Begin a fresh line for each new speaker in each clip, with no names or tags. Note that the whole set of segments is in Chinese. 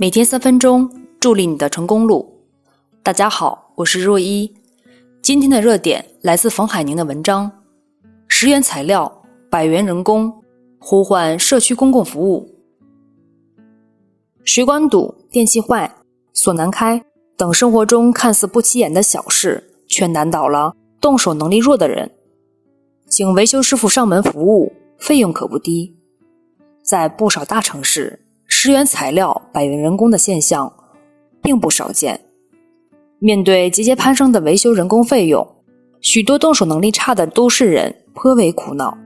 每天三分钟，助力你的成功路。大家好，我是若一。今天的热点来自冯海宁的文章：十元材料，百元人工，呼唤社区公共服务。水管堵、电器坏、锁难开等生活中看似不起眼的小事，却难倒了动手能力弱的人。请维修师傅上门服务，费用可不低。在不少大城市。十元材料，百元人工的现象并不少见。面对节节攀升的维修人工费用，许多动手能力差的都市人颇为苦恼。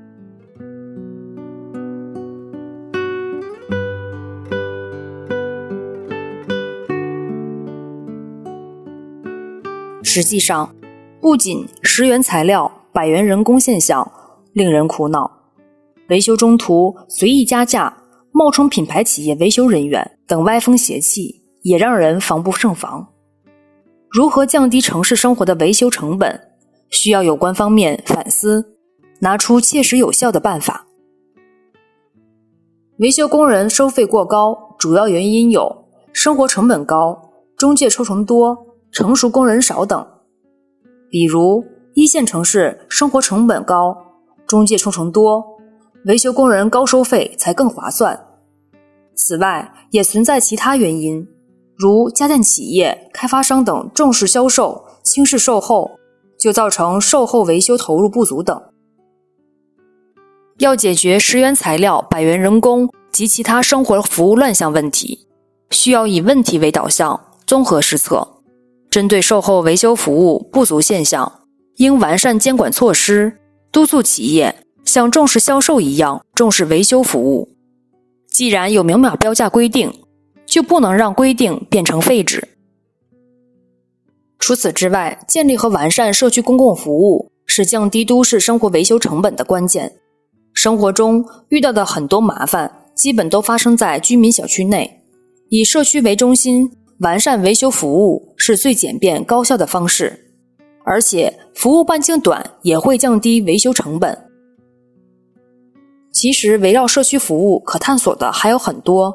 实际上，不仅十元材料，百元人工现象令人苦恼，维修中途随意加价。冒充品牌企业维修人员等歪风邪气，也让人防不胜防。如何降低城市生活的维修成本，需要有关方面反思，拿出切实有效的办法。维修工人收费过高，主要原因有生活成本高、中介抽成多、成熟工人少等。比如一线城市生活成本高，中介抽成多。维修工人高收费才更划算。此外，也存在其他原因，如家电企业、开发商等重视销售、轻视售后，就造成售后维修投入不足等。要解决十元材料、百元人工及其他生活服务乱象问题，需要以问题为导向，综合施策。针对售后维修服务不足现象，应完善监管措施，督促企业。像重视销售一样重视维修服务。既然有明码标价规定，就不能让规定变成废纸。除此之外，建立和完善社区公共服务是降低都市生活维修成本的关键。生活中遇到的很多麻烦，基本都发生在居民小区内。以社区为中心，完善维修服务是最简便高效的方式，而且服务半径短，也会降低维修成本。其实，围绕社区服务可探索的还有很多，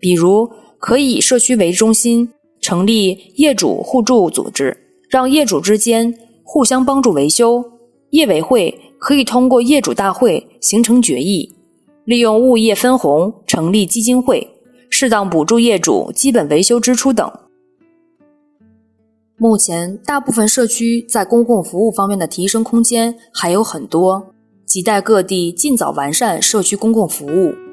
比如可以以社区为中心，成立业主互助组织，让业主之间互相帮助维修；业委会可以通过业主大会形成决议，利用物业分红成立基金会，适当补助业主基本维修支出等。目前，大部分社区在公共服务方面的提升空间还有很多。期待各地尽早完善社区公共服务。